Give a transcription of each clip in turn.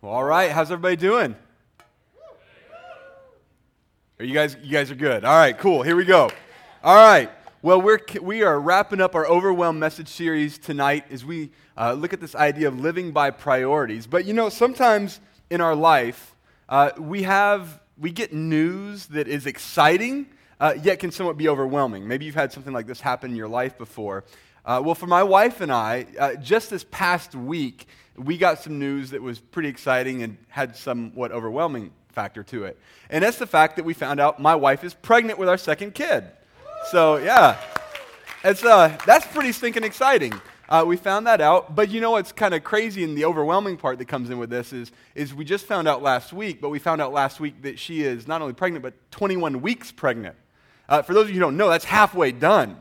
Well, all right, how's everybody doing? Are you guys you guys are good. All right, cool. Here we go. All right. Well, we're we are wrapping up our overwhelmed message series tonight as we uh, look at this idea of living by priorities. But you know, sometimes in our life, uh, we have we get news that is exciting, uh, yet can somewhat be overwhelming. Maybe you've had something like this happen in your life before. Uh, well, for my wife and I, uh, just this past week, we got some news that was pretty exciting and had somewhat overwhelming factor to it. And that's the fact that we found out my wife is pregnant with our second kid. So, yeah, it's, uh, that's pretty stinking exciting. Uh, we found that out. But you know what's kind of crazy and the overwhelming part that comes in with this is, is we just found out last week, but we found out last week that she is not only pregnant, but 21 weeks pregnant. Uh, for those of you who don't know, that's halfway done.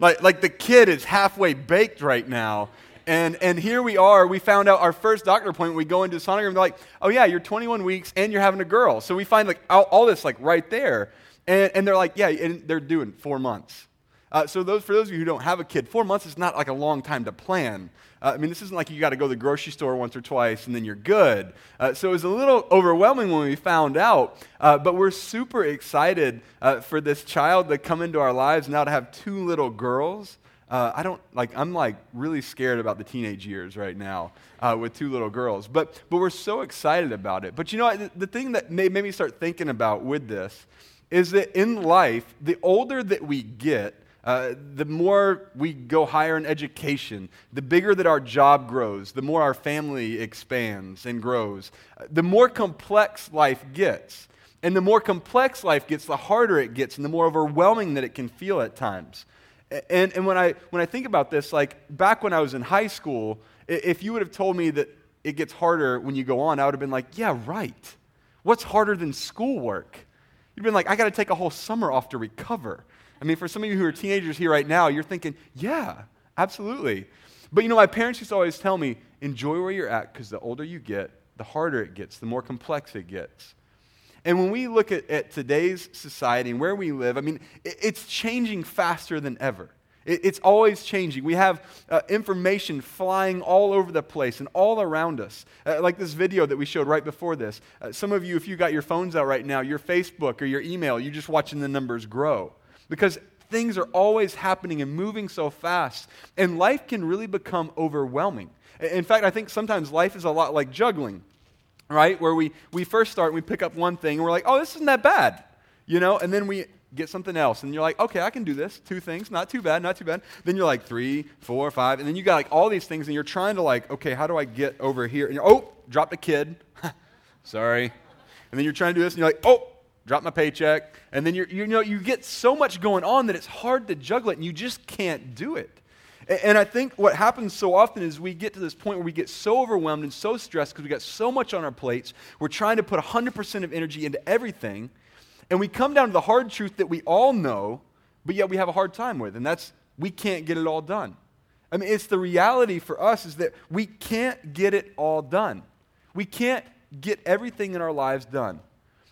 Like, like the kid is halfway baked right now. And, and here we are. We found out our first doctor appointment. We go into the sonogram. They're like, oh, yeah, you're 21 weeks and you're having a girl. So we find like all, all this like right there. And, and they're like, yeah, and they're doing four months. Uh, so those, for those of you who don't have a kid, four months is not like a long time to plan. Uh, I mean, this isn't like you got to go to the grocery store once or twice and then you're good. Uh, so it was a little overwhelming when we found out, uh, but we're super excited uh, for this child to come into our lives now to have two little girls uh, I don't like, I'm like really scared about the teenage years right now uh, with two little girls. But, but we're so excited about it. But you know, the, the thing that made, made me start thinking about with this is that in life, the older that we get, uh, the more we go higher in education, the bigger that our job grows, the more our family expands and grows, uh, the more complex life gets. And the more complex life gets, the harder it gets, and the more overwhelming that it can feel at times. And, and when, I, when I think about this, like back when I was in high school, if you would have told me that it gets harder when you go on, I would have been like, yeah, right. What's harder than schoolwork? You'd been like, I got to take a whole summer off to recover. I mean, for some of you who are teenagers here right now, you're thinking, yeah, absolutely. But you know, my parents used to always tell me, enjoy where you're at because the older you get, the harder it gets, the more complex it gets. And when we look at, at today's society and where we live, I mean, it, it's changing faster than ever. It, it's always changing. We have uh, information flying all over the place and all around us. Uh, like this video that we showed right before this. Uh, some of you, if you got your phones out right now, your Facebook or your email, you're just watching the numbers grow. Because things are always happening and moving so fast. And life can really become overwhelming. In fact, I think sometimes life is a lot like juggling right? Where we, we first start and we pick up one thing and we're like, oh, this isn't that bad, you know? And then we get something else and you're like, okay, I can do this. Two things, not too bad, not too bad. Then you're like three, four, five, and then you got like all these things and you're trying to like, okay, how do I get over here? And you're, oh, drop the kid. Sorry. And then you're trying to do this and you're like, oh, drop my paycheck. And then you're, you know, you get so much going on that it's hard to juggle it and you just can't do it. And I think what happens so often is we get to this point where we get so overwhelmed and so stressed because we got so much on our plates. We're trying to put 100% of energy into everything. And we come down to the hard truth that we all know, but yet we have a hard time with. And that's we can't get it all done. I mean, it's the reality for us is that we can't get it all done. We can't get everything in our lives done.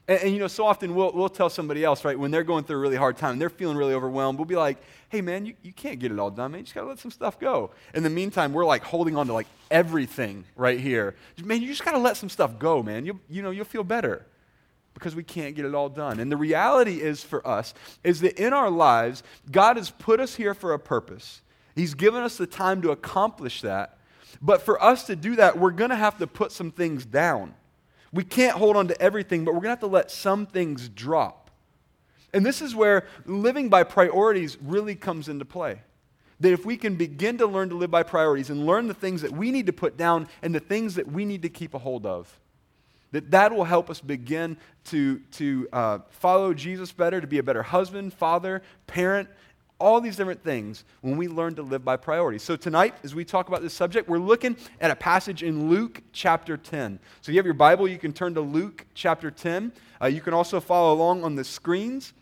And, and, you know, so often we'll, we'll tell somebody else, right, when they're going through a really hard time, and they're feeling really overwhelmed, we'll be like, hey, man, you, you can't get it all done, man. You just got to let some stuff go. In the meantime, we're like holding on to like everything right here. Man, you just got to let some stuff go, man. You, you know, you'll feel better because we can't get it all done. And the reality is for us is that in our lives, God has put us here for a purpose. He's given us the time to accomplish that. But for us to do that, we're going to have to put some things down. We can't hold on to everything, but we're going to have to let some things drop. And this is where living by priorities really comes into play. That if we can begin to learn to live by priorities and learn the things that we need to put down and the things that we need to keep a hold of, that that will help us begin to, to uh, follow Jesus better, to be a better husband, father, parent, all these different things when we learn to live by priorities. So, tonight, as we talk about this subject, we're looking at a passage in Luke chapter 10. So, you have your Bible, you can turn to Luke chapter 10. Uh, you can also follow along on the screens,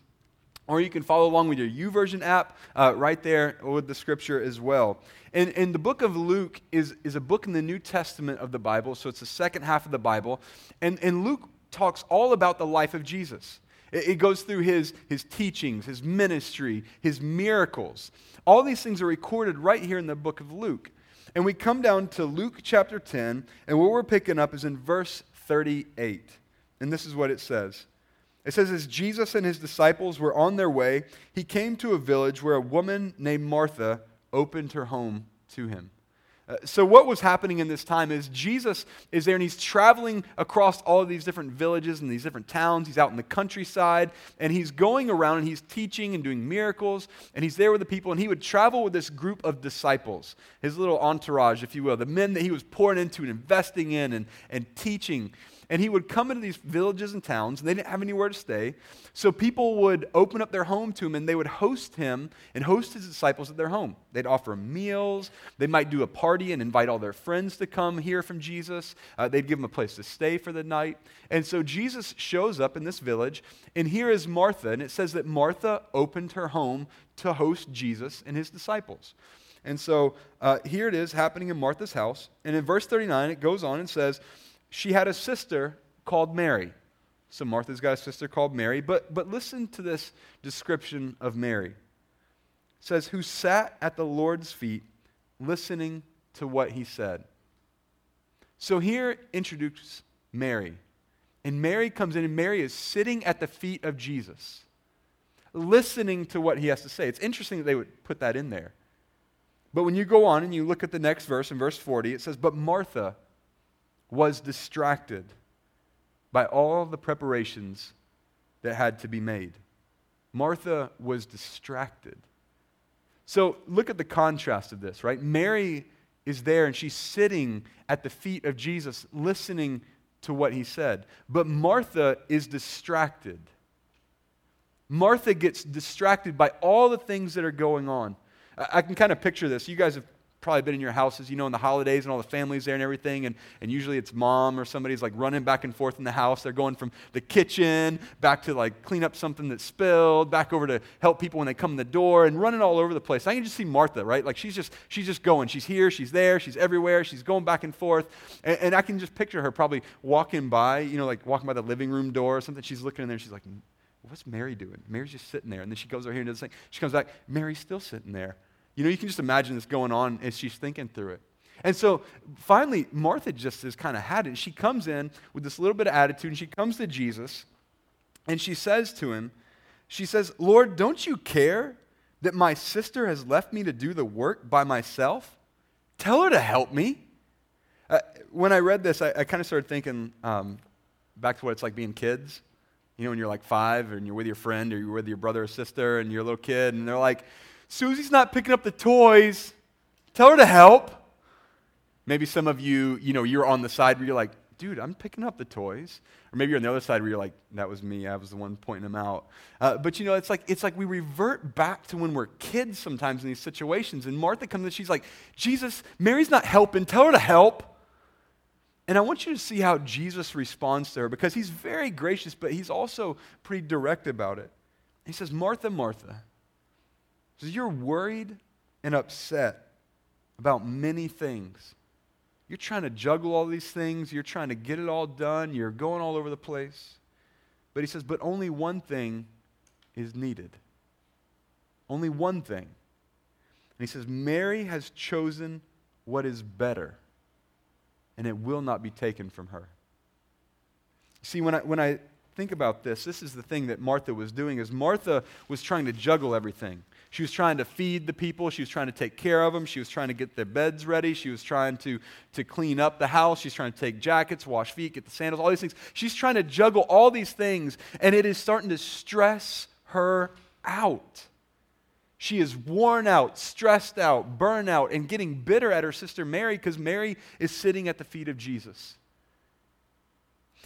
or you can follow along with your YouVersion app uh, right there with the scripture as well. And, and the book of Luke is, is a book in the New Testament of the Bible, so it's the second half of the Bible. And, and Luke talks all about the life of Jesus. It, goes through his, his teachings, his ministry, his miracles. All these things are recorded right here in the book of Luke. And we come down to Luke chapter 10, and what we're picking up is in verse 38. And this is what it says. It says, As Jesus and his disciples were on their way, he came to a village where a woman named Martha opened her home to him. Uh, so, what was happening in this time is Jesus is there and he's traveling across all of these different villages and these different towns. He's out in the countryside and he's going around and he's teaching and doing miracles and he's there with the people. And he would travel with this group of disciples, his little entourage, if you will, the men that he was pouring into and investing in and, and teaching. And he would come into these villages and towns, and they didn't have anywhere to stay. So people would open up their home to him, and they would host him and host his disciples at their home. They'd offer meals. They might do a party and invite all their friends to come hear from Jesus. Uh, they'd give him a place to stay for the night. And so Jesus shows up in this village, and here is Martha. And it says that Martha opened her home to host Jesus and his disciples. And so uh, here it is happening in Martha's house. And in verse 39, it goes on and says, she had a sister called Mary. So Martha's got a sister called Mary. But, but listen to this description of Mary. It says, Who sat at the Lord's feet listening to what he said. So here introduces Mary. And Mary comes in, and Mary is sitting at the feet of Jesus, listening to what he has to say. It's interesting that they would put that in there. But when you go on and you look at the next verse, in verse 40, it says, But Martha, was distracted by all the preparations that had to be made. Martha was distracted. So look at the contrast of this, right? Mary is there and she's sitting at the feet of Jesus listening to what he said. But Martha is distracted. Martha gets distracted by all the things that are going on. I can kind of picture this. You guys have probably been in your houses, you know, in the holidays and all the families there and everything. And, and usually it's mom or somebody's like running back and forth in the house. They're going from the kitchen back to like clean up something that spilled, back over to help people when they come in the door and running all over the place. I can just see Martha, right? Like she's just, she's just going. She's here, she's there, she's everywhere, she's going back and forth. And, and I can just picture her probably walking by, you know, like walking by the living room door or something. She's looking in there, she's like, what's Mary doing? Mary's just sitting there. And then she goes over here and does the thing. She comes back, Mary's still sitting there. You know, you can just imagine this going on as she's thinking through it. And so finally, Martha just has kind of had it. She comes in with this little bit of attitude and she comes to Jesus and she says to him, She says, Lord, don't you care that my sister has left me to do the work by myself? Tell her to help me. Uh, when I read this, I, I kind of started thinking um, back to what it's like being kids. You know, when you're like five and you're with your friend or you're with your brother or sister and you're a little kid and they're like, Susie's not picking up the toys. Tell her to help. Maybe some of you, you know, you're on the side where you're like, dude, I'm picking up the toys. Or maybe you're on the other side where you're like, that was me. I was the one pointing them out. Uh, but you know, it's like, it's like we revert back to when we're kids sometimes in these situations. And Martha comes and she's like, Jesus, Mary's not helping. Tell her to help. And I want you to see how Jesus responds to her because he's very gracious, but he's also pretty direct about it. He says, Martha, Martha. So you're worried and upset about many things. You're trying to juggle all these things, you're trying to get it all done, you're going all over the place. But he says, but only one thing is needed. Only one thing. And he says, Mary has chosen what is better, and it will not be taken from her. See, when I, when I think about this, this is the thing that Martha was doing, is Martha was trying to juggle everything. She was trying to feed the people. She was trying to take care of them. She was trying to get their beds ready. She was trying to, to clean up the house. She's trying to take jackets, wash feet, get the sandals, all these things. She's trying to juggle all these things, and it is starting to stress her out. She is worn out, stressed out, burned out, and getting bitter at her sister Mary because Mary is sitting at the feet of Jesus.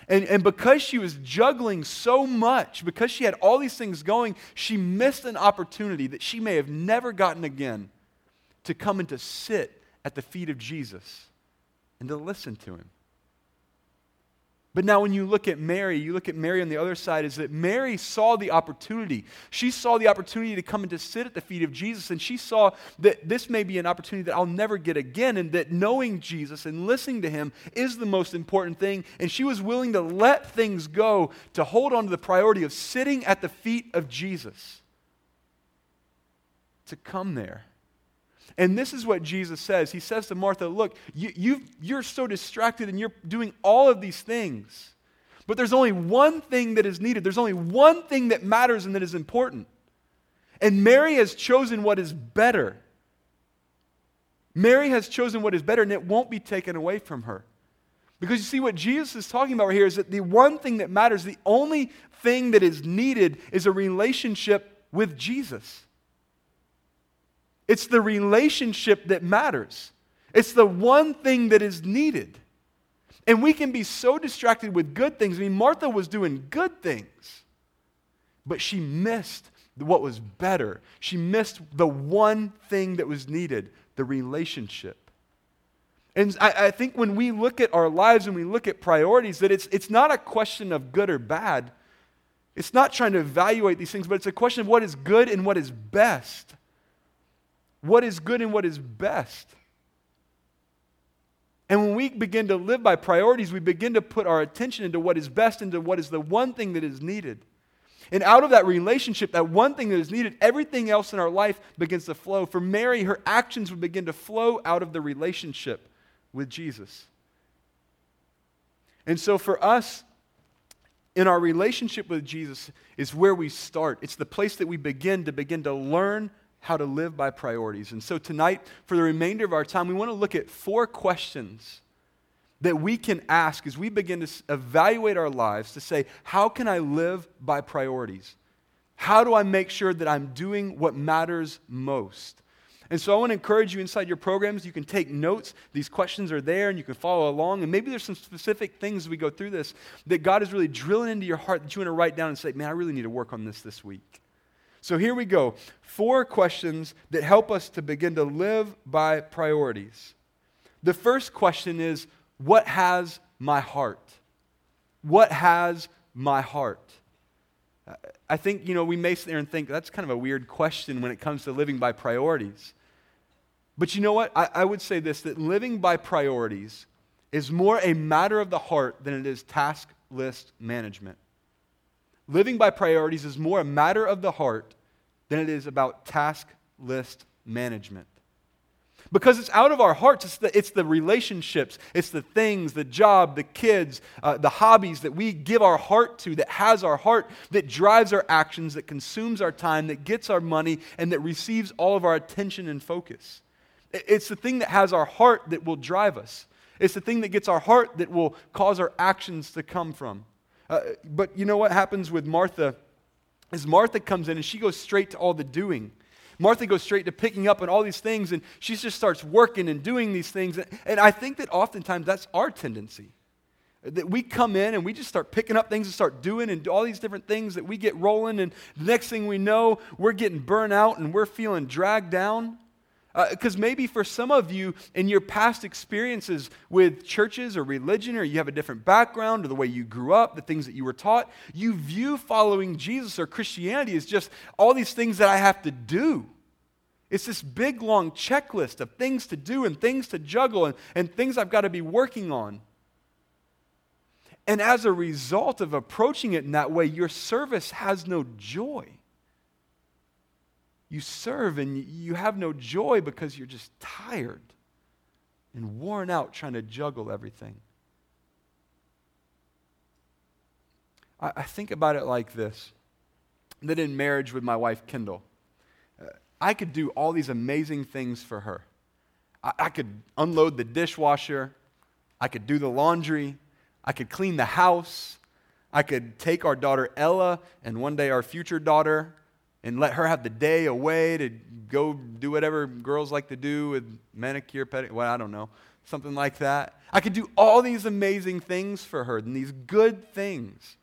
And, and because she was juggling so much, because she had all these things going, she missed an opportunity that she may have never gotten again to come and to sit at the feet of Jesus and to listen to him. But now, when you look at Mary, you look at Mary on the other side, is that Mary saw the opportunity. She saw the opportunity to come and to sit at the feet of Jesus, and she saw that this may be an opportunity that I'll never get again, and that knowing Jesus and listening to him is the most important thing. And she was willing to let things go to hold on to the priority of sitting at the feet of Jesus, to come there. And this is what Jesus says. He says to Martha, Look, you, you're so distracted and you're doing all of these things. But there's only one thing that is needed. There's only one thing that matters and that is important. And Mary has chosen what is better. Mary has chosen what is better, and it won't be taken away from her. Because you see, what Jesus is talking about here is that the one thing that matters, the only thing that is needed, is a relationship with Jesus. It's the relationship that matters, it's the one thing that is needed. And we can be so distracted with good things. I mean, Martha was doing good things, but she missed what was better. She missed the one thing that was needed the relationship. And I, I, think when we look at our lives and we look at priorities, that it's, it's not a question of good or bad. It's not trying to evaluate these things, but it's a question of what is good and what is best. What is good and what is best. And when we begin to live by priorities, we begin to put our attention into what is best, into what is the one thing that is needed. And out of that relationship, that one thing that is needed, everything else in our life begins to flow. For Mary, her actions would begin to flow out of the relationship with Jesus. And so for us, in our relationship with Jesus is where we start. It's the place that we begin to begin to learn how to live by priorities. And so tonight, for the remainder of our time, we want to look at four questions that we can ask as we begin to evaluate our lives to say, how can I live by priorities? How do I make sure that I'm doing what matters most? And so I want to encourage you inside your programs, you can take notes. These questions are there and you can follow along. And maybe there's some specific things as we go through this that God is really drilling into your heart that you want to write down and say, man, I really need to work on this this week. So here we go. Four questions that help us to begin to live by priorities. The first question is, what has my heart? What has my heart? I think, you know, we may sit there and think that's kind of a weird question when it comes to living by priorities. But you know what? I, I, would say this that living by priorities is more a matter of the heart than it is task list management. Living by priorities is more a matter of the heart than it is about task list management. Because it's out of our hearts. It's the, it's the relationships, it's the things, the job, the kids, uh, the hobbies that we give our heart to, that has our heart, that drives our actions, that consumes our time, that gets our money, and that receives all of our attention and focus. It's the thing that has our heart that will drive us. It's the thing that gets our heart that will cause our actions to come from. Uh, but you know what happens with Martha? Is Martha comes in and she goes straight to all the doing. Martha goes straight to picking up on all these things and she just starts working and doing these things. And I think that oftentimes that's our tendency. That we come in and we just start picking up things and start doing and all these different things that we get rolling. And the next thing we know, we're getting burnt out and we're feeling dragged down. Because uh, maybe for some of you, in your past experiences with churches or religion, or you have a different background, or the way you grew up, the things that you were taught, you view following Jesus or Christianity as just all these things that I have to do. It's this big, long checklist of things to do and things to juggle and, and things I've got to be working on. And as a result of approaching it in that way, your service has no joy you serve and you have no joy because you're just tired and worn out trying to juggle everything. I, I think about it like this that in marriage with my wife, Kendall, uh, I could do all these amazing things for her. I, I could unload the dishwasher, I could do the laundry, I could clean the house. I could take our daughter Ella and one day our future daughter and let her have the day away to go do whatever girls like to do with manicure, pedicure, well, I don't know, something like that. I could do all these amazing things for her and these good things.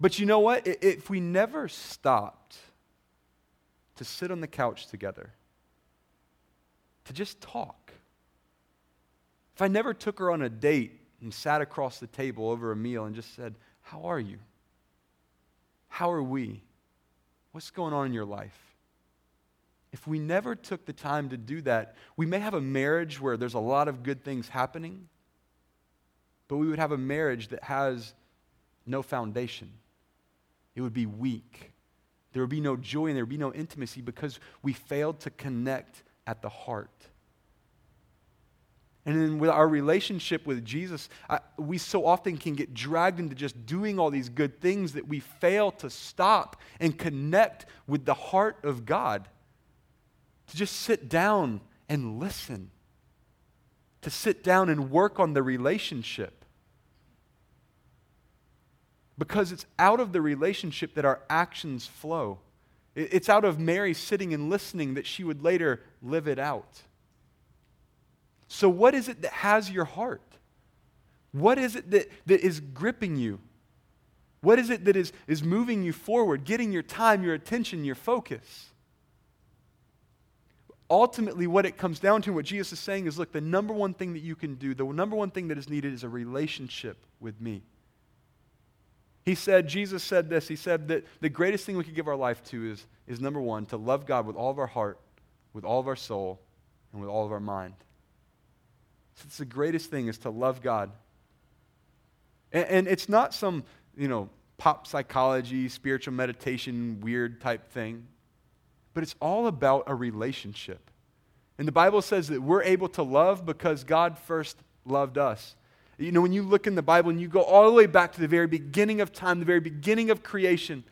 But you know what? If we never stopped to sit on the couch together, to just talk, if I never took her on a date and sat across the table over a meal and just said, How are you? How are we? What's going on in your life? If we never took the time to do that, we may have a marriage where there's a lot of good things happening, but we would have a marriage that has no foundation. It would be weak. There would be no joy and there would be no intimacy because we failed to connect at the heart. And then with our relationship with Jesus, I, we so often can get dragged into just doing all these good things that we fail to stop and connect with the heart of God. To just sit down and listen, to sit down and work on the relationship. Because it's out of the relationship that our actions flow. It's out of Mary sitting and listening that she would later live it out. So, what is it that has your heart? What is it that, that is gripping you? What is it that is, is moving you forward, getting your time, your attention, your focus? Ultimately, what it comes down to, what Jesus is saying is look, the number one thing that you can do, the number one thing that is needed is a relationship with me. He said, Jesus said this, he said that the greatest thing we could give our life to is, is number one, to love God with all of our heart, with all of our soul, and with all of our mind. It's the greatest thing is to love God. And, and it's not some, you know, pop psychology, spiritual meditation, weird type thing, but it's all about a relationship. And the Bible says that we're able to love because God first loved us. You know, when you look in the Bible and you go all the way back to the very beginning of time, the very beginning of creation,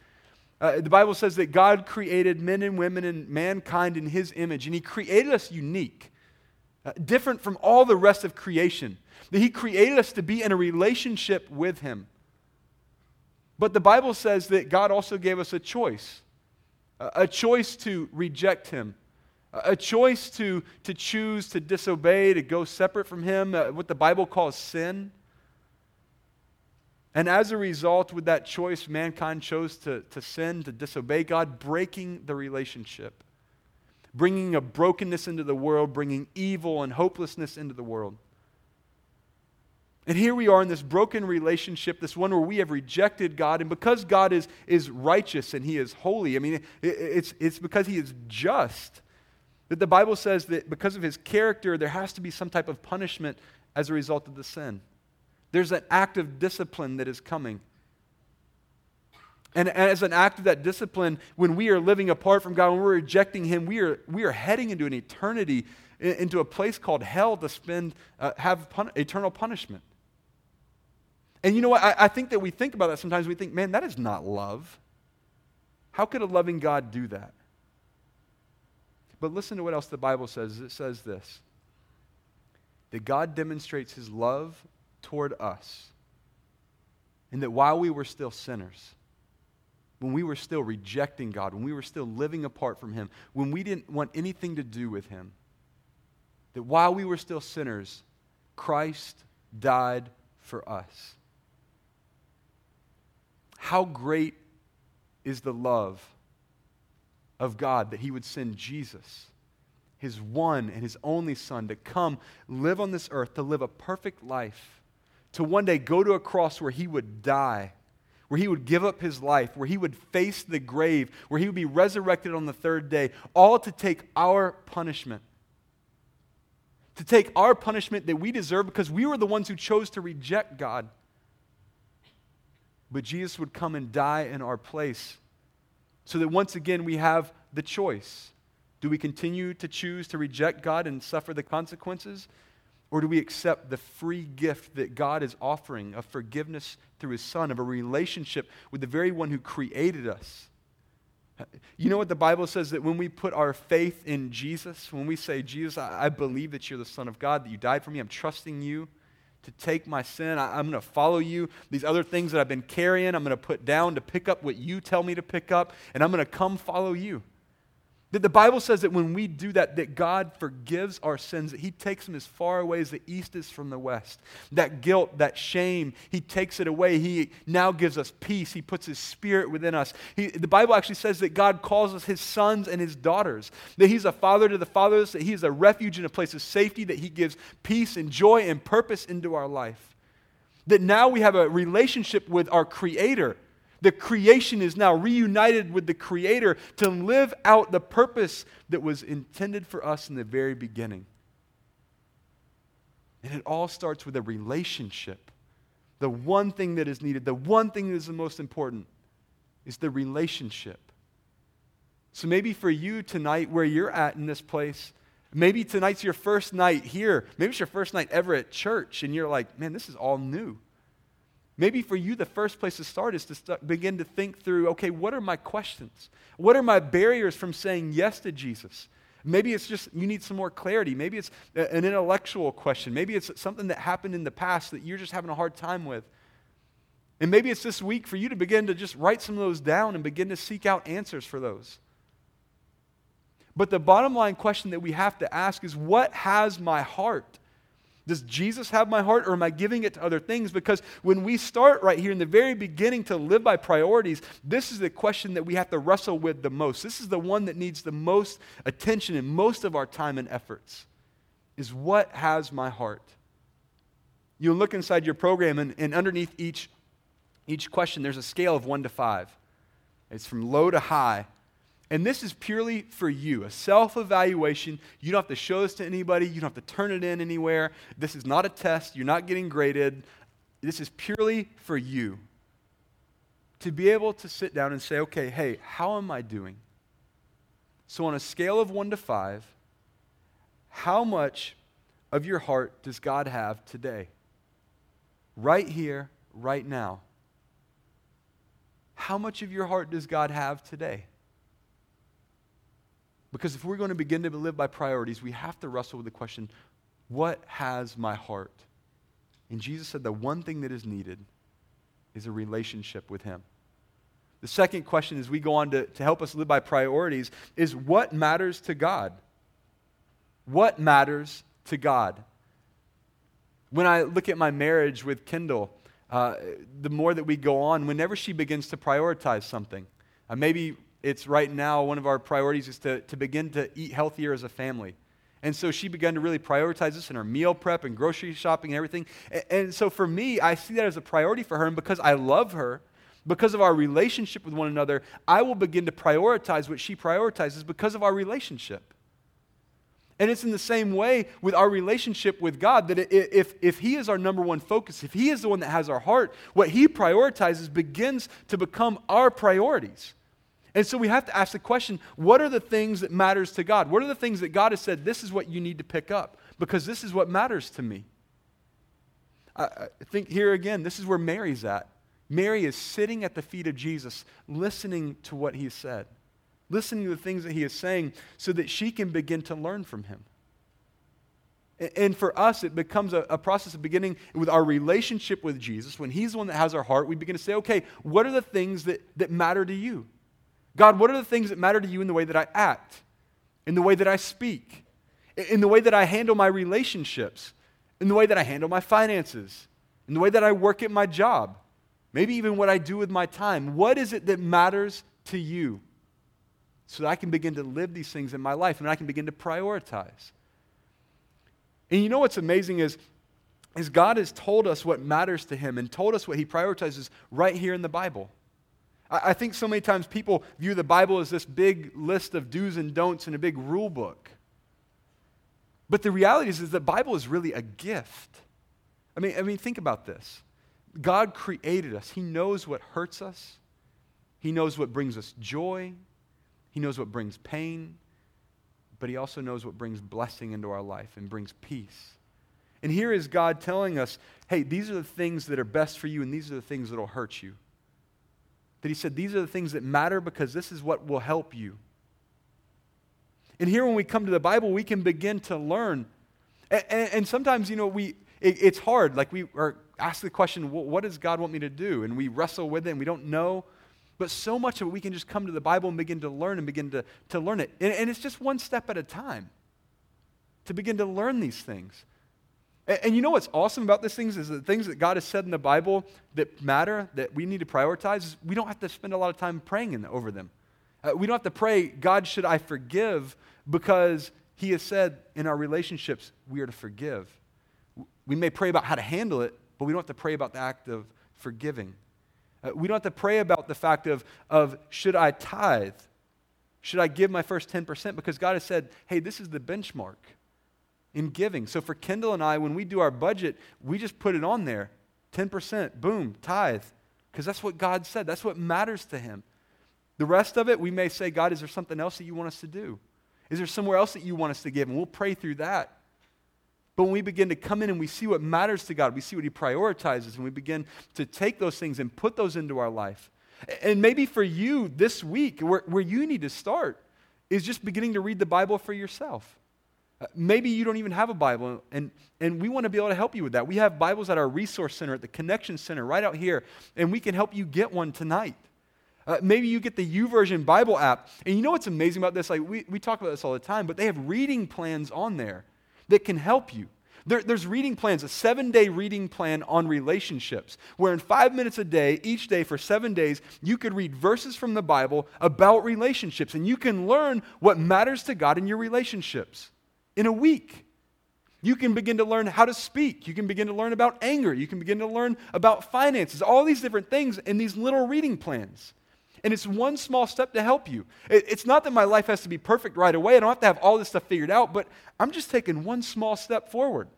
uh, the Bible says that God created men and women and mankind in His image, and He created us unique. Uh, different from all the rest of creation. That He created us to be in a relationship with Him. But the Bible says that God also gave us a choice a choice to reject Him, a choice to, to choose to disobey, to go separate from Him, uh, what the Bible calls sin. And as a result, with that choice, mankind chose to, to sin, to disobey God, breaking the relationship bringing a brokenness into the world, bringing evil and hopelessness into the world. And here we are in this broken relationship, this one where we have rejected God. And because God is, is righteous and He is holy, I mean, it, it's, it's because He is just that the Bible says that because of His character, there has to be some type of punishment as a result of the sin. There's an act of discipline that is coming. And as an act of that discipline, when we are living apart from God, when we're rejecting Him, we are, we are heading into an eternity, into a place called hell to spend, uh, have pun- eternal punishment. And you know what? I, I think that we think about that sometimes. We think, man, that is not love. How could a loving God do that? But listen to what else the Bible says. It says this that God demonstrates His love toward us, and that while we were still sinners, when we were still rejecting God, when we were still living apart from Him, when we didn't want anything to do with Him, that while we were still sinners, Christ died for us. How great is the love of God that He would send Jesus, His one and His only Son, to come live on this earth, to live a perfect life, to one day go to a cross where He would die where he would give up his life, where he would face the grave, where he would be resurrected on the third day, all to take our punishment. To take our punishment that we deserve because we were the ones who chose to reject God. But Jesus would come and die in our place so that once again we have the choice. Do we continue to choose to reject God and suffer the consequences? Or do we accept the free gift that God is offering of forgiveness through His Son, of a relationship with the very one who created us? You know what the Bible says that when we put our faith in Jesus, when we say, Jesus, I, I believe that you're the Son of God, that you died for me, I'm trusting you to take my sin, I, I'm going to follow you. These other things that I've been carrying, I'm going to put down to pick up what you tell me to pick up, and I'm going to come follow you. That the Bible says that when we do that, that God forgives our sins, that He takes them as far away as the east is from the west. That guilt, that shame, He takes it away. He now gives us peace. He puts His Spirit within us. He, the Bible actually says that God calls us His sons and His daughters, that He's a father to the fatherless, that He is a refuge and a place of safety, that He gives peace and joy and purpose into our life. That now we have a relationship with our Creator the creation is now reunited with the Creator to live out the purpose that was intended for us in the very beginning. And it all starts with a relationship. The one thing that is needed, the one thing that is the most important, is the relationship. So maybe for you tonight, where you're at in this place, Maybe tonight's your first night here. Maybe it's your first night ever at church, and you're like, man, this is all new. Maybe for you, the first place to start is to start, begin to think through okay, what are my questions? What are my barriers from saying yes to Jesus? Maybe it's just you need some more clarity. Maybe it's an intellectual question. Maybe it's something that happened in the past that you're just having a hard time with. And maybe it's this week for you to begin to just write some of those down and begin to seek out answers for those. But the bottom line question that we have to ask is what has my heart? Does Jesus have my heart or am I giving it to other things? Because when we start right here in the very beginning to live by priorities, this is the question that we have to wrestle with the most. This is the one that needs the most attention and most of our time and efforts. Is what has my heart? You look inside your program, and, and underneath each, each question, there's a scale of one to five. It's from low to high. And this is purely for you, a self evaluation. You don't have to show this to anybody, you don't have to turn it in anywhere. This is not a test, you're not getting graded. This is purely for you. To be able to sit down and say, okay, hey, how am I doing? So, on a scale of one to five, how much of your heart does God have today? Right here, right now. How much of your heart does God have today? Because if we're going to begin to live by priorities, we have to wrestle with the question what has my heart? And Jesus said the one thing that is needed is a relationship with Him. The second question, as we go on to, to help us live by priorities, is what matters to God? What matters to God? When I look at my marriage with Kendall, uh, the more that we go on, whenever she begins to prioritize something, uh, maybe it's right now one of our priorities is to, to begin to eat healthier as a family. And so she began to really prioritize this in her meal prep and grocery shopping and everything. And, and so for me, I see that as a priority for her. And because I love her, because of our relationship with one another, I will begin to prioritize what she prioritizes because of our relationship. And it's in the same way with our relationship with God that if, if He is our number one focus, if He is the one that has our heart, what He prioritizes begins to become our priorities. And so we have to ask the question what are the things that matters to God? What are the things that God has said, this is what you need to pick up? Because this is what matters to me. I, think here again, this is where Mary's at. Mary is sitting at the feet of Jesus, listening to what he said, listening to the things that he is saying, so that she can begin to learn from him. And for us, it becomes a, a, process of beginning with our relationship with Jesus. When He's the one that has our heart, we begin to say, okay, what are the things that, that matter to you? God, what are the things that matter to you in the way that I act, in the way that I speak, in the way that I handle my relationships, in the way that I handle my finances, in the way that I work at my job, maybe even what I do with my time? What is it that matters to you? So that I can begin to live these things in my life and I can begin to prioritize. And you know what's amazing is, is God has told us what matters to Him and told us what He prioritizes right here in the Bible. I, think so many times people view the Bible as this big list of do's and don'ts and a big rule book. But the reality is, is the Bible is really a gift. I mean, I mean, think about this. God created us. He knows what hurts us. He knows what brings us joy. He knows what brings pain. But He also knows what brings blessing into our life and brings peace. And here is God telling us hey, these are the things that are best for you, and these are the things that will hurt you. That he said, These are the things that matter because this is what will help you. And here, when we come to the Bible, we can begin to learn. And, and, and sometimes, you know, we, it, it's hard. Like we are asked the question, What does God want me to do? And we wrestle with it and we don't know. But so much of it, we can just come to the Bible and begin to learn and begin to, to learn it. And, and it's just one step at a time to begin to learn these things. And, and, you know what's awesome about these things is the things that God has said in the Bible that matter, that we need to prioritize, we don't have to spend a lot of time praying in, over them. Uh, we don't have to pray, God, should I forgive? Because He has said in our relationships, we are to forgive. We may pray about how to handle it, but we don't have to pray about the act of forgiving. Uh, we don't have to pray about the fact of, of should I tithe? Should I give my first 10%? Because God has said, hey, this is the benchmark in giving. So for Kendall and I, when we do our budget, we just put it on there 10%, boom, tithe, because that's what God said. That's what matters to Him. The rest of it, we may say, God, is there something else that you want us to do? Is there somewhere else that you want us to give? And we'll pray through that. But when we begin to come in and we see what matters to God, we see what He prioritizes, and we begin to take those things and put those into our life. And maybe for you this week, where, where you need to start is just beginning to read the Bible for yourself. Uh, maybe you don't even have a Bible, and, and we want to be able to help you with that. We have Bibles at our resource center, at the Connection Center, right out here, and we can help you get one tonight. Uh, maybe you get the YouVersion Bible app. And you know what's amazing about this? Like, we, we talk about this all the time, but they have reading plans on there that can help you. There, there's reading plans, a seven day reading plan on relationships, where in five minutes a day, each day for seven days, you could read verses from the Bible about relationships, and you can learn what matters to God in your relationships in a week. You can begin to learn how to speak. You can begin to learn about anger. You can begin to learn about finances, all these different things in these little reading plans. And it's one small step to help you. It's not that my life has to be perfect right away. I don't have to have all this stuff figured out, but I'm just taking one small step forward.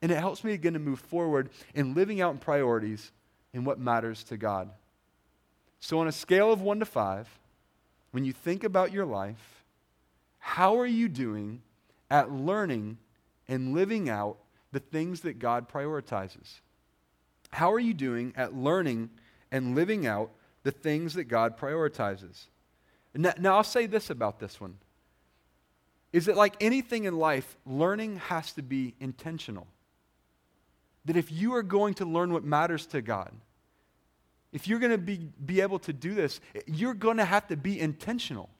And it helps me begin to move forward in living out in priorities in what matters to God. So, on a scale of one to five, when you think about your life, how are you doing at learning and living out the things that God prioritizes? How are you doing at learning and living out the things that God prioritizes. Now, now, I'll say this about this one. Is that like anything in life, learning has to be intentional. That if you are going to learn what matters to God, if you're going to be, be able to do this, you're going to have to be intentional.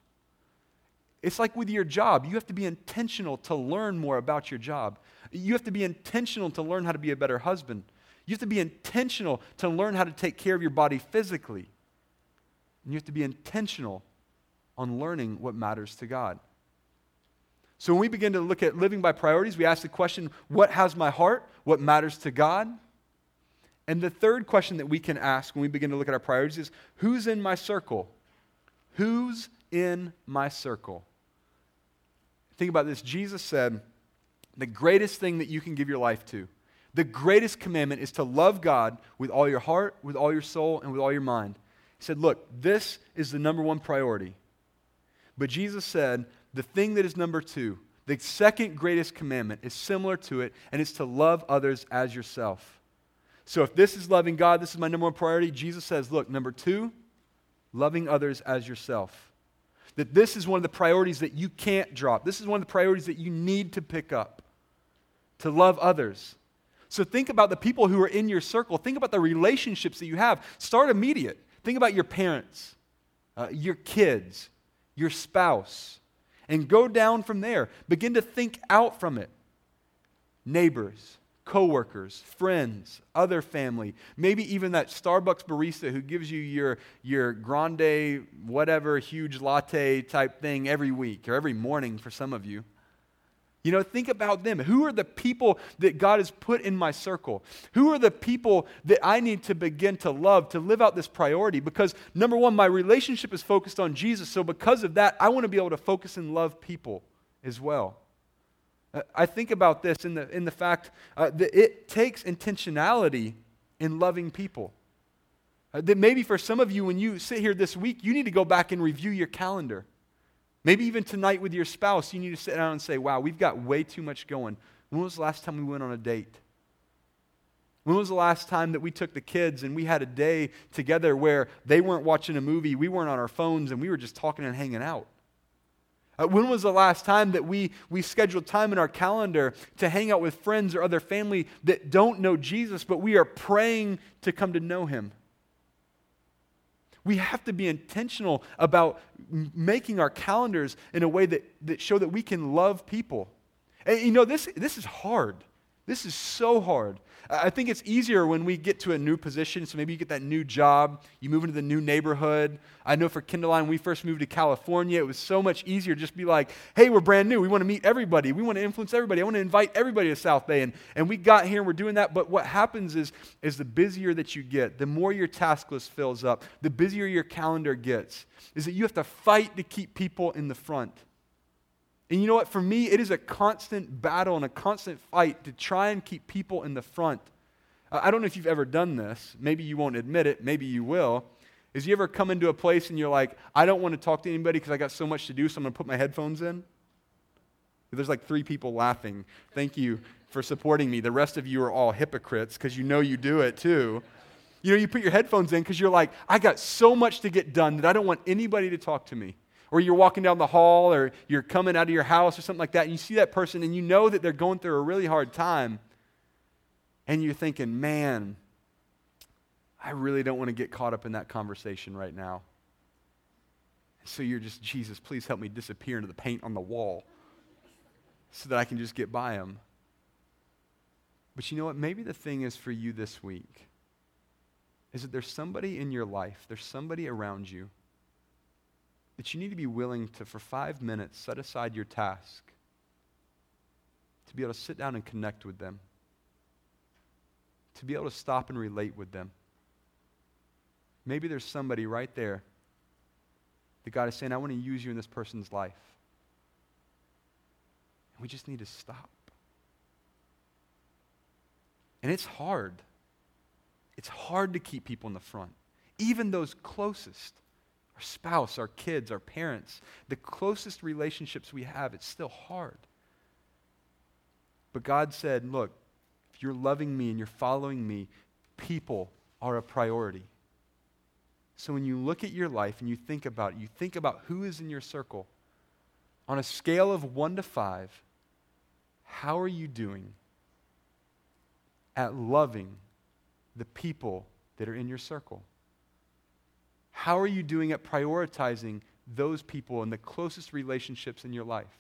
It's like with your job. You have to be intentional to learn more about your job. You have to be intentional to learn how to be a better husband. You have to be intentional to learn how to take care of your body physically. And you have to be intentional on learning what matters to God. So when we begin to look at living by priorities, we ask the question, what has my heart? What matters to God? And the third question that we can ask when we begin to look at our priorities is, who's in my circle? Who's in my circle? Think about this. Jesus said, the greatest thing that you can give your life to, the greatest commandment is to love God with all your heart, with all your soul, and with all your mind. He said, Look, this is the number one priority. But Jesus said, the thing that is number two, the second greatest commandment, is similar to it, and it's to love others as yourself. So if this is loving God, this is my number one priority, Jesus says, look, number two, loving others as yourself. That this is one of the priorities that you can't drop. This is one of the priorities that you need to pick up to love others. So think about the people who are in your circle. Think about the relationships that you have. Start immediate. Think about your parents, uh, your kids, your spouse, and go down from there. Begin to think out from it. Neighbors, coworkers, friends, other family, maybe even that Starbucks barista who gives you your, your grande, whatever, huge latte type thing every week or every morning for some of you. You know, think about them. Who are the people that God has put in my circle? Who are the people that I need to begin to love to live out this priority? Because, number one, my relationship is focused on Jesus. So, because of that, I want to be able to focus and love people as well. I think about this in the, in the fact uh, that it takes intentionality in loving people. Uh, that maybe for some of you, when you sit here this week, you need to go back and review your calendar. Maybe even tonight with your spouse, you need to sit down and say, wow, we've got way too much going. When was the last time we went on a date? When was the last time that we took the kids and we had a day together where they weren't watching a movie, we weren't on our phones, and we were just talking and hanging out? Uh, when was the last time that we, we scheduled time in our calendar to hang out with friends or other family that don't know Jesus, but we are praying to come to know him? We have to be intentional about making our calendars in a way that, that show that we can love people. And you know, this, this is hard. This is so hard. I think it's easier when we get to a new position. So maybe you get that new job, you move into the new neighborhood. I know for Kendall and I, when we first moved to California, it was so much easier just to be like, hey, we're brand new. We want to meet everybody. We want to influence everybody. I want to invite everybody to South Bay. And, and we got here and we're doing that. But what happens is, is the busier that you get, the more your task list fills up, the busier your calendar gets, is that you have to fight to keep people in the front. And you know what? For me, it is a constant battle and a constant fight to try and keep people in the front. I don't know if you've ever done this. Maybe you won't admit it. Maybe you will. Is you ever come into a place and you're like, I don't want to talk to anybody because I got so much to do, so I'm going to put my headphones in? There's like three people laughing. Thank you for supporting me. The rest of you are all hypocrites because you know you do it too. You know, you put your headphones in because you're like, I got so much to get done that I don't want anybody to talk to me. Or you're walking down the hall or you're coming out of your house or something like that, and you see that person and you know that they're going through a really hard time. And you're thinking, man, I really don't want to get caught up in that conversation right now. So you're just, Jesus, please help me disappear into the paint on the wall so that I can just get by them. But you know what? Maybe the thing is for you this week is that there's somebody in your life, there's somebody around you that you need to be willing to, for five minutes, set aside your task to be able to sit down and connect with them, to be able to stop and relate with them. Maybe there's somebody right there that God is saying, I want to use you in this person's life. And we just need to stop. And it's hard. It's hard to keep people in the front, even those closest our spouse, our kids, our parents, the closest relationships we have, it's still hard. But God said, Look, if you're loving me and you're following me, people are a priority. So when you look at your life and you think about it, you think about who is in your circle, on a scale of one to five, how are you doing at loving the people that are in your circle? How are you doing at prioritizing those people and the closest relationships in your life?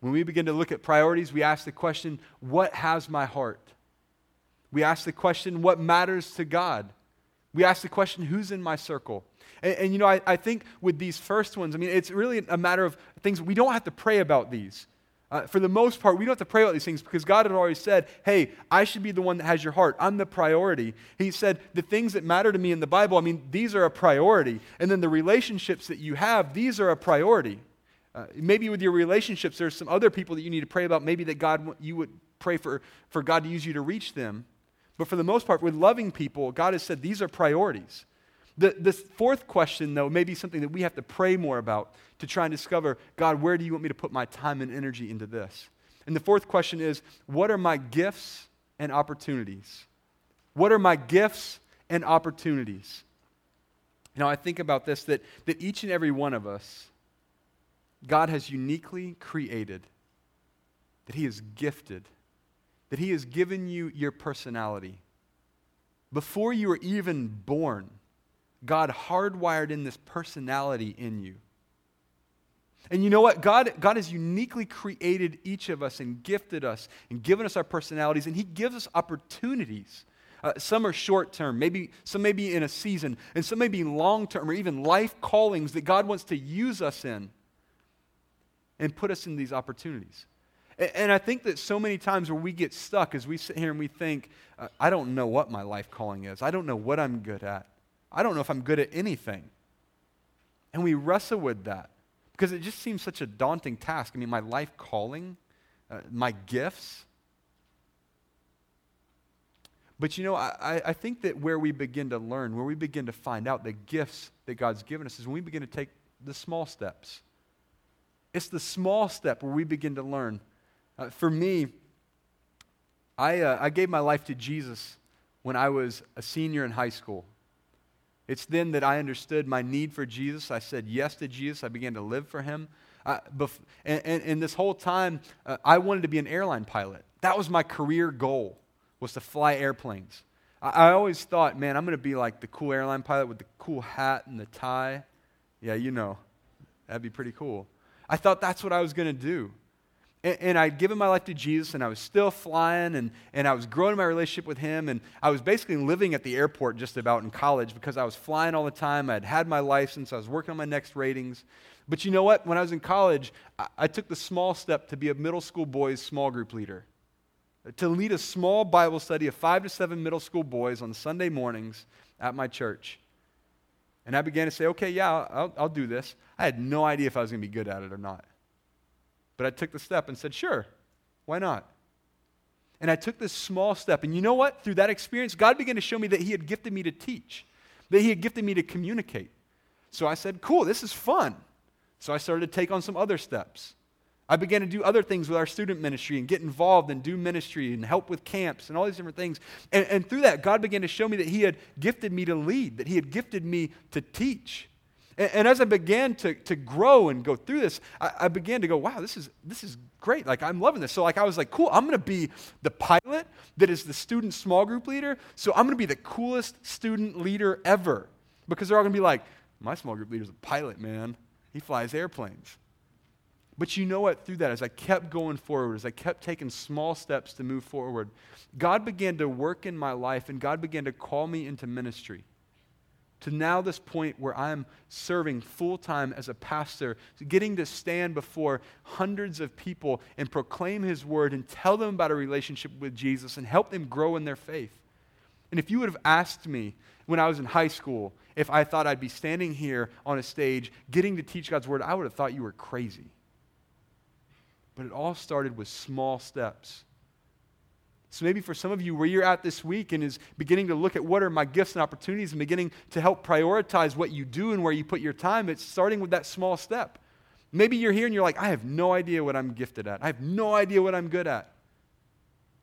When we begin to look at priorities, we ask the question, What has my heart? We ask the question, What matters to God? We ask the question, who's in my circle? And, and you know, I, I, think with these first ones, I mean, it's really a matter of things, we don't have to pray about these. Uh, for the most part, we don't have to pray about these things because God had already said, hey, I should be the one that has your heart. I'm the priority. He said, the things that matter to me in the Bible, I mean, these are a priority. And then the relationships that you have, these are a priority. Uh, maybe with your relationships, there's some other people that you need to pray about. Maybe that God, you would pray for, for God to use you to reach them. But for the most part, with loving people, God has said these are priorities. The, the fourth question, though, may be something that we have to pray more about to try and discover God, where do you want me to put my time and energy into this? And the fourth question is what are my gifts and opportunities? What are my gifts and opportunities? Now, I think about this that, that each and every one of us, God has uniquely created, that He has gifted that He has given you your personality. Before you were even born, God hardwired in this personality in you. And you know what? God, God has uniquely created each of us and gifted us and given us our personalities, and He gives us opportunities. Uh, some are short term, maybe some may be in a season, and some may be long term or even life callings that God wants to use us in and put us in these opportunities. And I think that so many times where we get stuck is we sit here and we think, uh, I don't know what my life calling is. I don't know what I'm good at. I don't know if I'm good at anything. And we wrestle with that because it just seems such a daunting task. I mean, my life calling, uh, my gifts. But you know, I, I think that where we begin to learn, where we begin to find out the gifts that God's given us, is when we begin to take the small steps. It's the small step where we begin to learn uh, for me, I, uh, I gave my life to Jesus when I was a senior in high school. It's then that I understood my need for Jesus. I said yes to Jesus. I began to live for him. Uh, bef- and, and, and, this whole time, uh, I wanted to be an airline pilot. That was my career goal, was to fly airplanes. I, I always thought, man, I'm going to be like the cool airline pilot with the cool hat and the tie. Yeah, you know, that'd be pretty cool. I thought that's what I was going to do and, and I'd given my life to Jesus, and I was still flying, and, and I was growing my relationship with Him, and I was basically living at the airport just about in college because I was flying all the time. I'd had my license, I was working on my next ratings. But you know what? When I was in college, I, I took the small step to be a middle school boys small group leader to lead a small Bible study of five to seven middle school boys on Sunday mornings at my church. And I began to say, okay, yeah, I'll, I'll do this. I had no idea if I was going to be good at it or not. But I took the step and said, sure, why not? And I took this small step. And you know what? Through that experience, God began to show me that He had gifted me to teach, that He had gifted me to communicate. So I said, cool, this is fun. So I started to take on some other steps. I began to do other things with our student ministry and get involved and do ministry and help with camps and all these different things. And, and through that, God began to show me that He had gifted me to lead, that He had gifted me to teach. And, and as I began to, to grow and go through this, I, I began to go, wow, this is, this is great. Like, I'm loving this. So, like, I was like, cool, I'm going to be the pilot that is the student small group leader. So, I'm going to be the coolest student leader ever because they're all going to be like, my small group leader's a pilot, man. He flies airplanes. But you know what? Through that, as I kept going forward, as I kept taking small steps to move forward, God began to work in my life and God began to call me into ministry. To now, this point where I'm serving full time as a pastor, getting to stand before hundreds of people and proclaim His word and tell them about a relationship with Jesus and help them grow in their faith. And if you would have asked me when I was in high school if I thought I'd be standing here on a stage getting to teach God's word, I would have thought you were crazy. But it all started with small steps. So maybe for some of you, where you're at this week and is beginning to look at what are my gifts and opportunities and beginning to help prioritize what you do and where you put your time, it's starting with that small step. Maybe you're here and you're like, I have no idea what I'm gifted at. I have no idea what I'm good at.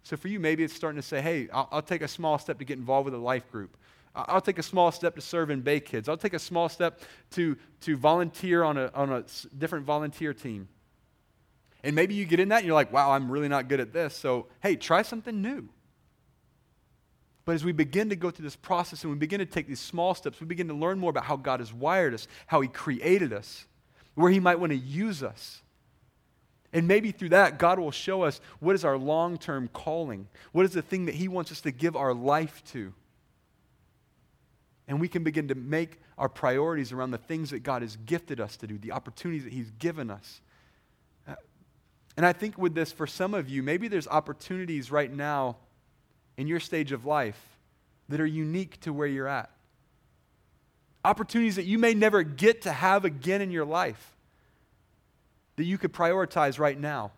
So for you, maybe it's starting to say, hey, I'll, I'll take a small step to get involved with a life group. I'll take a small step to serve in Bay Kids. I'll take a small step to, to volunteer on a, on a different volunteer team. And maybe you get in that and you're like, wow, I'm really not good at this. So, hey, try something new. But as we begin to go through this process and we begin to take these small steps, we begin to learn more about how God has wired us, how He created us, where He might want to use us. And maybe through that, God will show us what is our long term calling, what is the thing that He wants us to give our life to. And we can begin to make our priorities around the things that God has gifted us to do, the opportunities that He's given us. And I think with this, for some of you, maybe there's opportunities right now in your stage of life that are unique to where you're at. Opportunities that you may never get to have again in your life that you could prioritize right now.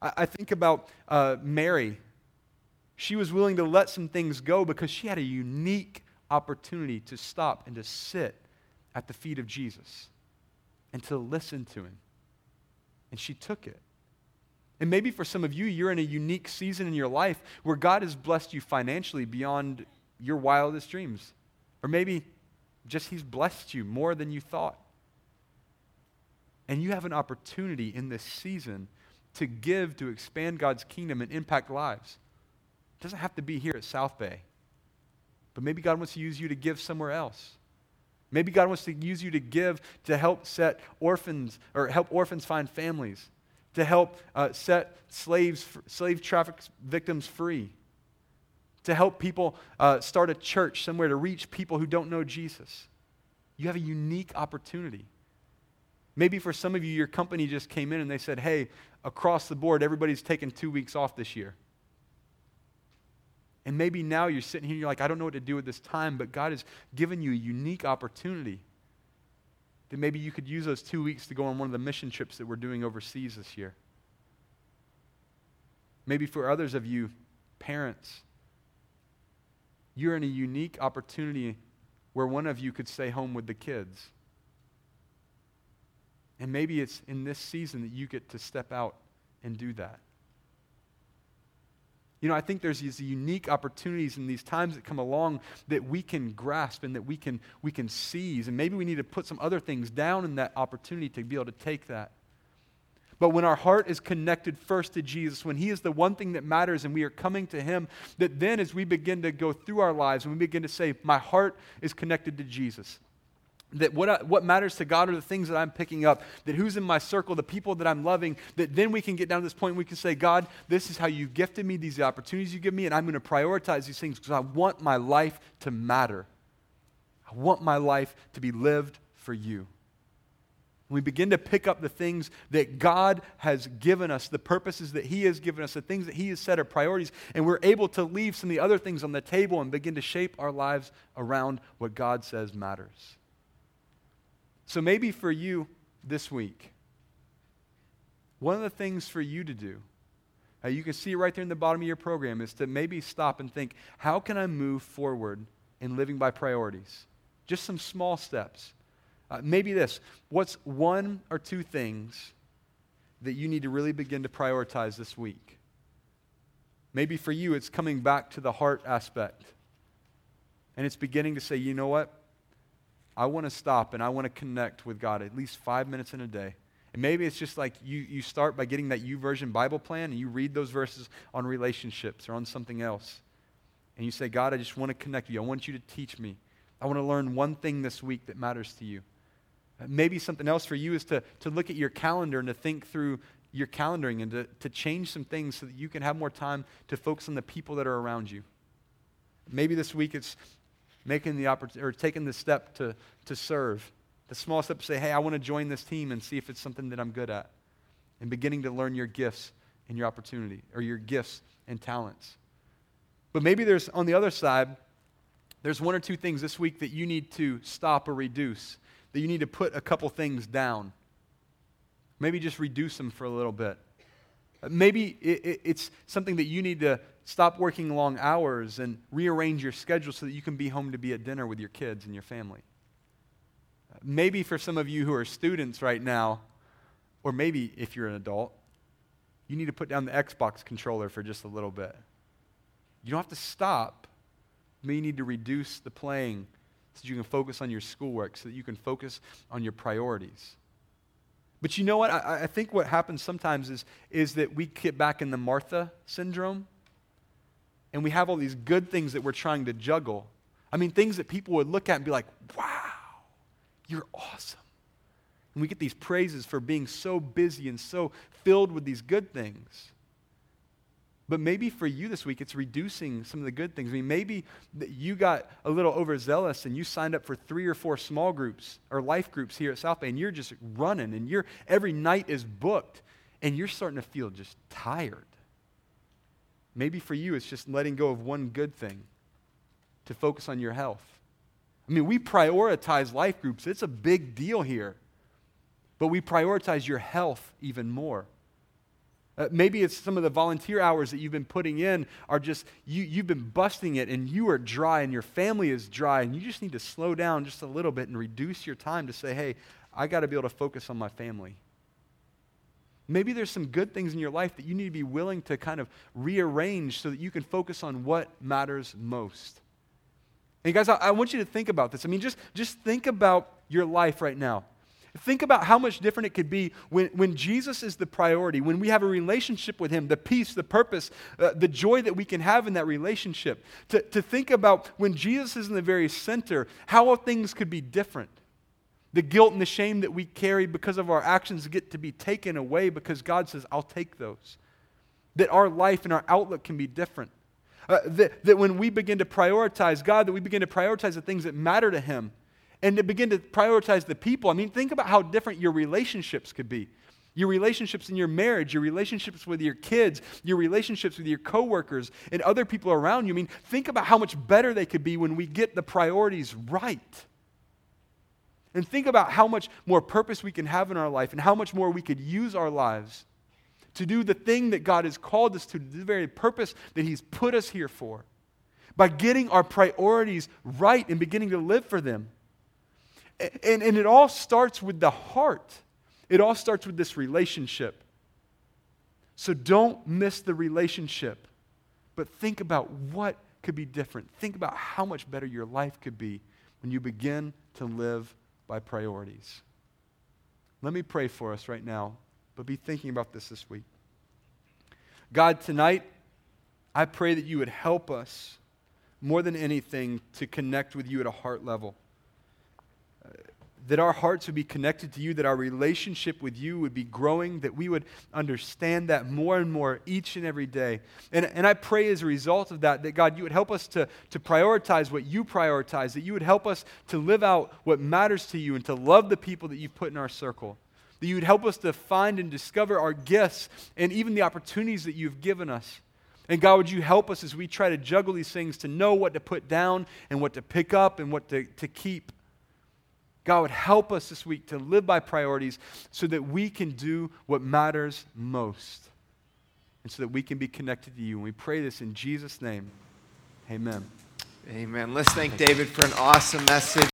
I, I think about uh, Mary. She was willing to let some things go because she had a unique opportunity to stop and to sit at the feet of Jesus and to listen to him. And she took it. And maybe for some of you, you're in a unique season in your life where God has blessed you financially beyond your wildest dreams. Or maybe just He's blessed you more than you thought. And you have an opportunity in this season to give to expand God's kingdom and impact lives. It doesn't have to be here at South Bay, but maybe God wants to use you to give somewhere else. Maybe God wants to use you to give to help set orphans or help orphans find families to help uh, set slaves, slave traffic victims free, to help people uh, start a church somewhere to reach people who don't know Jesus. You have a unique opportunity. Maybe for some of you, your company just came in and they said, hey, across the board, everybody's taking two weeks off this year. And maybe now you're sitting here and you're like, I don't know what to do with this time, but God has given you a unique opportunity maybe you could use those two weeks to go on one of the mission trips that we're doing overseas this year. Maybe for others of you, parents, you're in a unique opportunity where one of you could stay home with the kids. And maybe it's in this season that you get to step out and do that. You know, I think there's these unique opportunities in these times that come along that we can grasp and that we can, we can seize. And maybe we need to put some other things down in that opportunity to be able to take that. But when our heart is connected first to Jesus, when He is the one thing that matters and we are coming to Him, that then as we begin to go through our lives and we begin to say, My heart is connected to Jesus that what, I, what matters to God are the things that I'm picking up, that who's in my circle, the people that I'm loving, that then we can get down to this point we can say, God, this is how you've gifted me, these opportunities you give me, and I'm going to prioritize these things because I want my life to matter. I want my life to be lived for you. We begin to pick up the things that God has given us, the purposes that He has given us, the things that He has set as priorities, and we're able to leave some of the other things on the table and begin to shape our lives around what God says matters. So maybe for you this week, one of the things for you to do, uh, you can see right there in the bottom of your program, is to maybe stop and think, how can I move forward in living by priorities? Just some small steps. Uh, maybe this what's one or two things that you need to really begin to prioritize this week? Maybe for you, it's coming back to the heart aspect. And it's beginning to say, you know what? I want to stop and I want to connect with God at least five minutes in a day. And maybe it's just like you, you start by getting that YouVersion Bible plan and you read those verses on relationships or on something else. And you say, God, I just want to connect with you. I want you to teach me. I want to learn one thing this week that matters to you. Uh, maybe something else for you is to, to look at your calendar and to think through your calendaring and to, to change some things so that you can have more time to focus on the people that are around you. Maybe this week it's making the opportunity or taking the step to, to serve. The small step to say, hey, I want to join this team and see if it's something that I'm good at. And beginning to learn your gifts and your opportunity or your gifts and talents. But maybe there's on the other side, there's one or two things this week that you need to stop or reduce, that you need to put a couple things down. Maybe just reduce them for a little bit. Maybe it's something that you need to stop working long hours and rearrange your schedule so that you can be home to be at dinner with your kids and your family. Maybe for some of you who are students right now, or maybe if you're an adult, you need to put down the Xbox controller for just a little bit. You don't have to stop, but you need to reduce the playing so that you can focus on your schoolwork, so that you can focus on your priorities. But you know what? I, I think what happens sometimes is, is that we get back in the Martha syndrome and we have all these good things that we're trying to juggle. I mean, things that people would look at and be like, wow, you're awesome. And we get these praises for being so busy and so filled with these good things. But maybe for you this week, it's reducing some of the good things. I mean, maybe you got a little overzealous and you signed up for three or four small groups or life groups here at South Bay, and you're just running, and you're, every night is booked, and you're starting to feel just tired. Maybe for you, it's just letting go of one good thing to focus on your health. I mean, we prioritize life groups, it's a big deal here. But we prioritize your health even more. Uh, maybe it's some of the volunteer hours that you've been putting in are just, you, you've been busting it and you are dry and your family is dry and you just need to slow down just a little bit and reduce your time to say, hey, I got to be able to focus on my family. Maybe there's some good things in your life that you need to be willing to kind of rearrange so that you can focus on what matters most. And guys, I, I want you to think about this. I mean, just, just think about your life right now. Think about how much different it could be when, when Jesus is the priority, when we have a relationship with Him, the peace, the purpose, uh, the joy that we can have in that relationship. To, to think about when Jesus is in the very center, how things could be different. The guilt and the shame that we carry because of our actions get to be taken away because God says, I'll take those. That our life and our outlook can be different. Uh, that, that when we begin to prioritize God, that we begin to prioritize the things that matter to Him and to begin to prioritize the people. I mean, think about how different your relationships could be. Your relationships in your marriage, your relationships with your kids, your relationships with your coworkers and other people around you. I mean, think about how much better they could be when we get the priorities right. And think about how much more purpose we can have in our life and how much more we could use our lives to do the thing that God has called us to, the very purpose that He's put us here for. By getting our priorities right and beginning to live for them. And, and it all starts with the heart, it all starts with this relationship. So don't miss the relationship, but think about what could be different. Think about how much better your life could be when you begin to live by priorities. Let me pray for us right now, but be thinking about this this week. God, tonight, I pray that you would help us more than anything to connect with you at a heart level that our hearts would be connected to you, that our relationship with you would be growing, that we would understand that more and more each and every day. And, and I pray as a result of that, that God, you would help us to, to prioritize what you prioritize, that you would help us to live out what matters to you and to love the people that you've put in our circle. That you would help us to find and discover our gifts and even the opportunities that you've given us. And God, would you help us as we try to juggle these things to know what to put down and what to pick up and what to, to keep? God would help us this week to live by priorities so that we can do what matters most and so that we can be connected to you. And we pray this in Jesus' name. Amen. Amen. Let's thank David for an awesome message.